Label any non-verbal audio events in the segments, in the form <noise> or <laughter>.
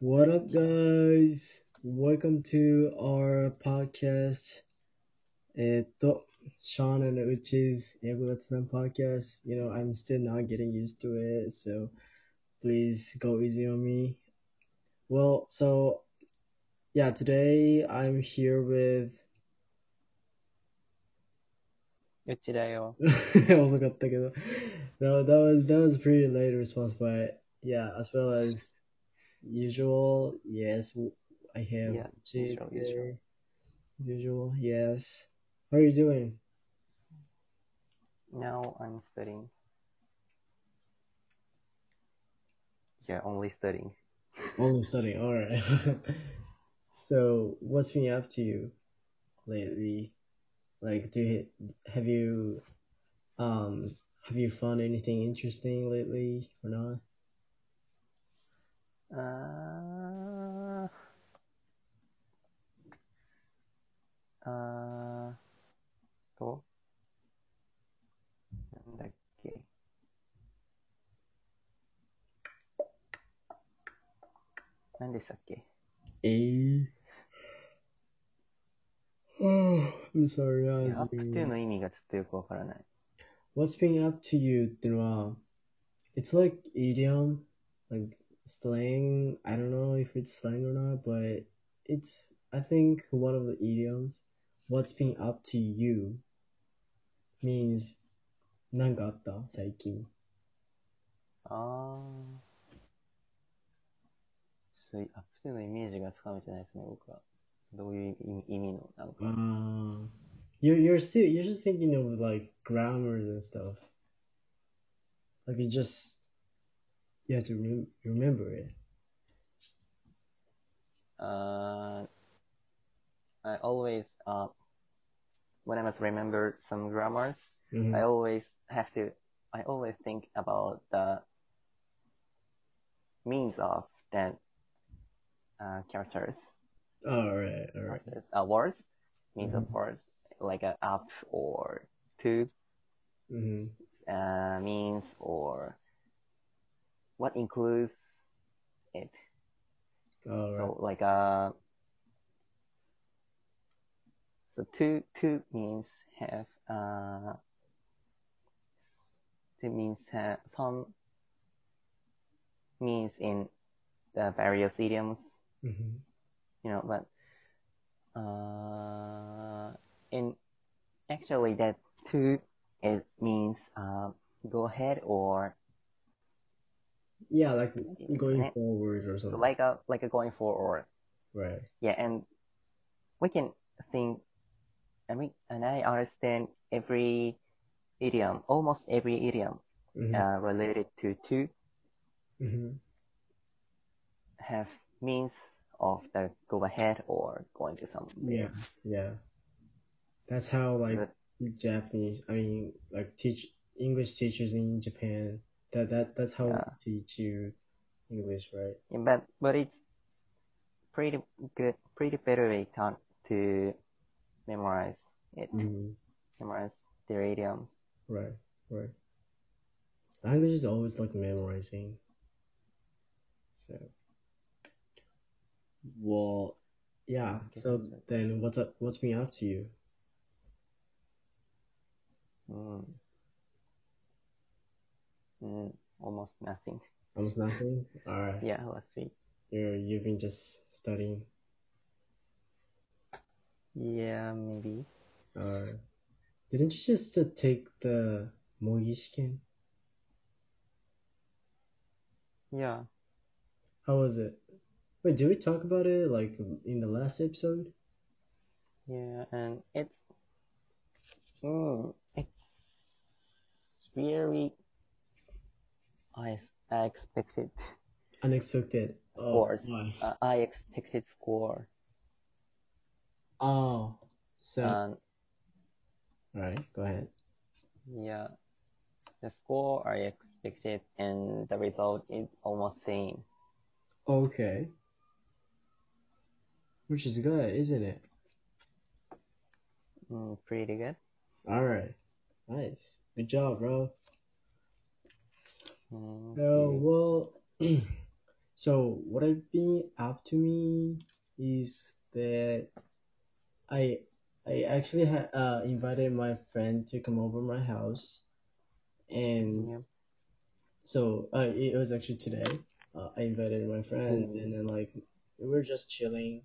What up, guys? Welcome to our podcast. えーっと、Sean and Uchi's 英語雑談 podcast. You know, I'm still not getting used to it, so please go easy on me. Well, so yeah, today I'm here with うちだよ。遅かったけど <laughs> No, that was that was a pretty late response, but yeah, as well as usual, yes, I have Yeah, usual, today. Usual, yes. How are you doing? Now I'm studying. Yeah, only studying. Only studying, alright. <laughs> so, what's been up to you lately? Like, do you, have you um have you found anything interesting lately or not? あーあーと、なんだっけ。何でしたっけ A. Oh, I'm sorry, I い was やアップ being- トゥーの意味がちょっとよくわからない。What's being up to you ってのは It's like idiom, like slang. I don't know if it's slang or not, but it's I think one of the idioms. What's being up to you means なんかあった最近。ああ。そういうアップトゥーのイメージがつかめてないですね、僕は。どういう意味意味の、なんか。 Uh, you're you're still you're just thinking of like grammars and stuff. Like you just you have to rem- remember it. Uh, I always, uh, when I must remember some grammars, Mhm. I always have to, I always think about the means of that uh, characters, All right, all right. characters, uh, words, means of Mhm. words, like a up or to, Mm-hmm. uh, means or what includes it. All right. So like uh so two two means have uh two means have some means in the various idioms, Mm-hmm. you know, but uh in actually that two it means uh go ahead or Yeah, like going Ne- forward or something. like a like a going forward. right. Yeah, and we can think, I mean, and I understand every idiom, almost every idiom Mm-hmm. uh, related to to mm-hmm. have means of the go ahead or going to somewhere. Yeah, yeah. That's how like But- Japanese, I mean, like teach English teachers in Japan. That that that's how Yeah. they teach you English, right? Yeah, but but it's pretty good, pretty better way to, to memorize it, Mm-hmm. memorize their idioms. Right, right. Language is always like memorizing. So, well, yeah. So- then, what's up? What's been up to you? Mm Mm, almost nothing. Almost nothing. All right. Yeah, last week. You're you've been just studying. Yeah, maybe. Uh, didn't you just uh, take the 모기 시ken? Yeah. How was it? Wait, did we talk about it like in the last episode? Yeah, and it's mm, it's very I, I expected Unexpected. Oh, course. uh, I expected score Oh, so and alright, go ahead. yeah the score I expected and the result is almost same Okay. Which is good, isn't it? mm, pretty good Alright. Nice. Good job, bro. Mm, Oh, well, <clears throat> So what I've been up to me is that I I actually had uh, invited my friend to come over my house, and Yeah. so uh, it was actually today. Uh, I invited my friend, Ooh. and then like we were just chilling.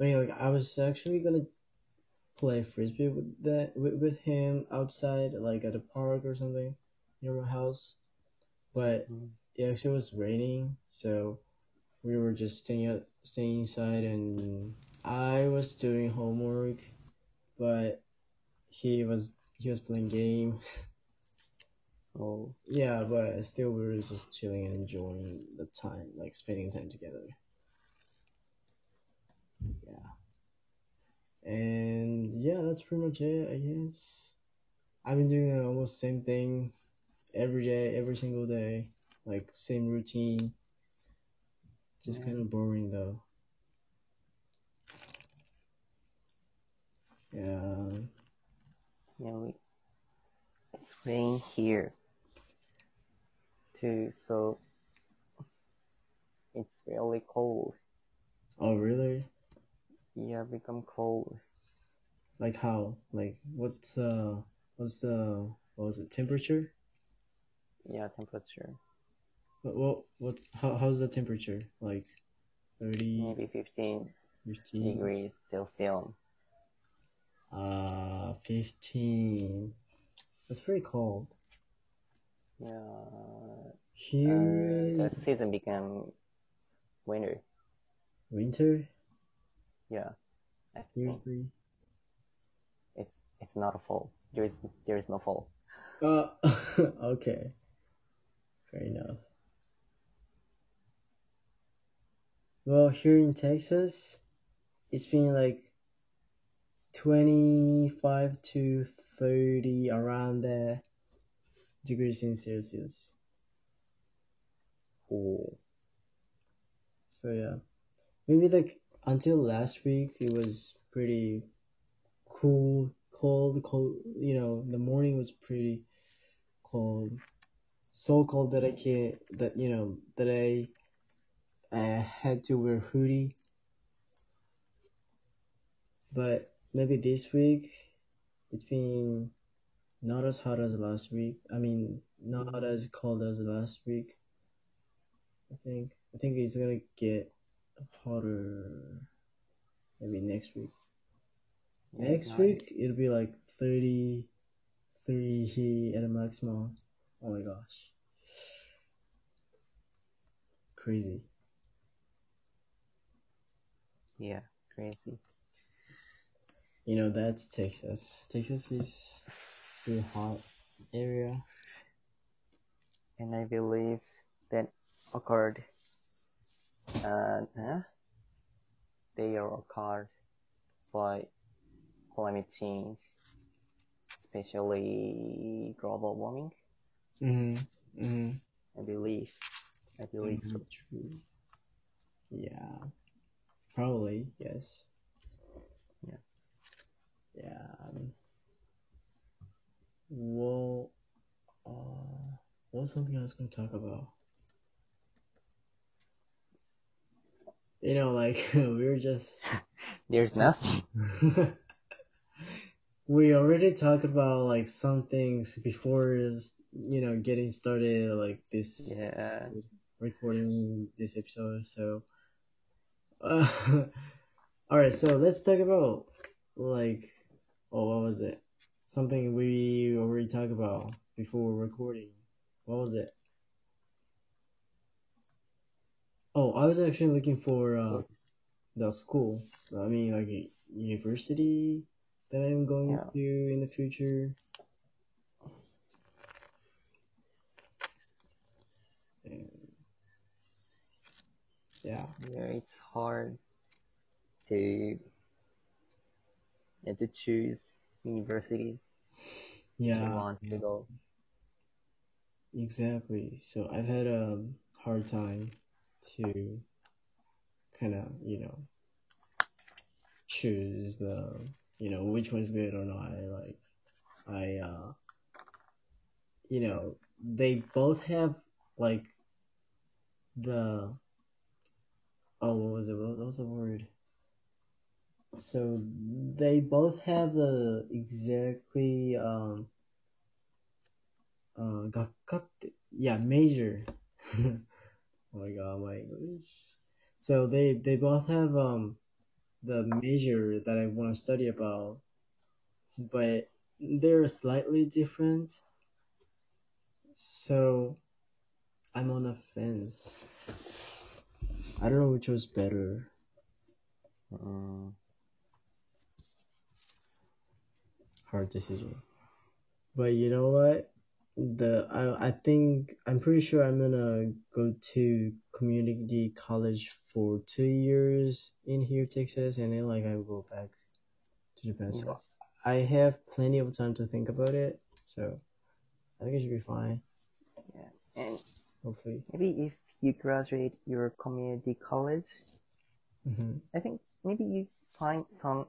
I mean, like I was actually gonna play frisbee with that with, with him outside, like at a park or something near my house, but Mm. it actually was raining, so we were just staying out, staying inside, and I was doing homework, but he was he was playing game. <laughs> Oh. Yeah, but still we were just chilling and enjoying the time, like spending time together. Yeah. And yeah, that's pretty much it, I guess. I've been doing the almost same thing every day, every single day, like same routine. Just Yeah. kind of boring though. Yeah. Yeah, we, it's rain here too, so it's really cold. Oh, really? Yeah, become cold. Like how? Like what's uh what's the what was it temperature? Yeah, temperature What what what how how's the temperature? Like 30, maybe 15 15? degrees Celsius. Uh, 15. That's pretty cold. Yeah, Here, uh, the season became winter. winter? Yeah, Seriously? it's it's not a fall. There is there is no fall. Uh, <laughs> okay. Fair enough. Well, here in Texas, it's been like 25 to 30 around there degrees in Celsius. Oh, So yeah, maybe like until last week it was pretty cool, cold, cold. You know, the morning was pretty cold, so cold that I can't. That you know that I I had to wear hoodie. But maybe this week it's been not as hot as last week. I mean, not as cold as last week. I think I think it's gonna get hotter maybe next week. Next nice. week it'll be like 33 heat at a maximum. Oh my gosh. Crazy. Yeah, crazy. You know, that's Texas. Texas is pretty hot area. And I believe that occurred. Uh, huh? they are occurred by climate change, especially global warming. Mm-hmm. Mm-hmm. I believe. I believe so. True. Yeah. Probably, yes. Yeah. Yeah. um, Well, uh, what was something I was going to talk about? You know, like, <laughs> we were just. <laughs> There's nothing. <laughs> we already talked about, like, some things before, you know, getting started, like, this Yeah. recording this episode. So, uh, <laughs> all right. So let's talk about like, oh, what was it? Something we already talked about before recording. What was it? Oh, I was actually looking for uh, the school. I mean, like university that I'm going Yeah. to in the future. And yeah. Yeah, it's hard to yeah, to choose universities you Yeah. want to go. Exactly. So I've had a hard time to kind of, you know, choose the, you know, which one's good or not. I like, I, uh, you know, they both have like the oh what was it? What was the word? So they both have the exactly um uh gakkatte yeah major. <laughs> oh my god, my English. So they they both have um the major that I want to study about, but they're slightly different. So I'm on a fence. I don't know which was better. Mm, Hard decision. But you know what? The I I think I'm pretty sure I'm gonna go to community college for two years in here, Texas, and then like I will go back to Japan. So yes. I have plenty of time to think about it. So I think it should be fine. Yeah. And Hopefully. maybe if you graduate your community college, hmm I think maybe you find some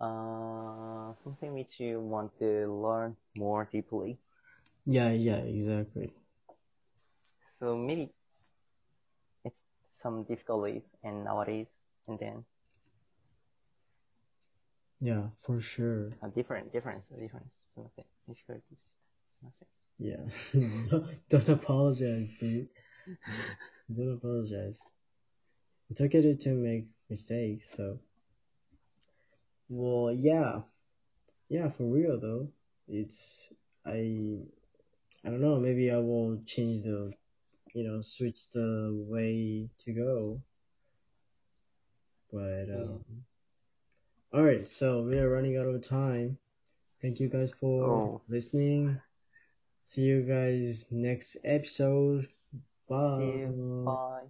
uh, something which you want to learn more deeply. Yeah, yeah, exactly. So maybe it's some difficulties and nowadays and then. Yeah, for sure. A different difference, a difference, something difficulties, something. Yeah, <laughs> don't, don't apologize, dude. <laughs> don't apologize. It's okay to make mistakes, so. Well, yeah. Yeah, for real though. It's I I don't know, maybe I will change the you know, switch the way to go. But um Alright, so we are running out of time. Thank you guys for Oh. listening. See you guys next episode. Bye. Bye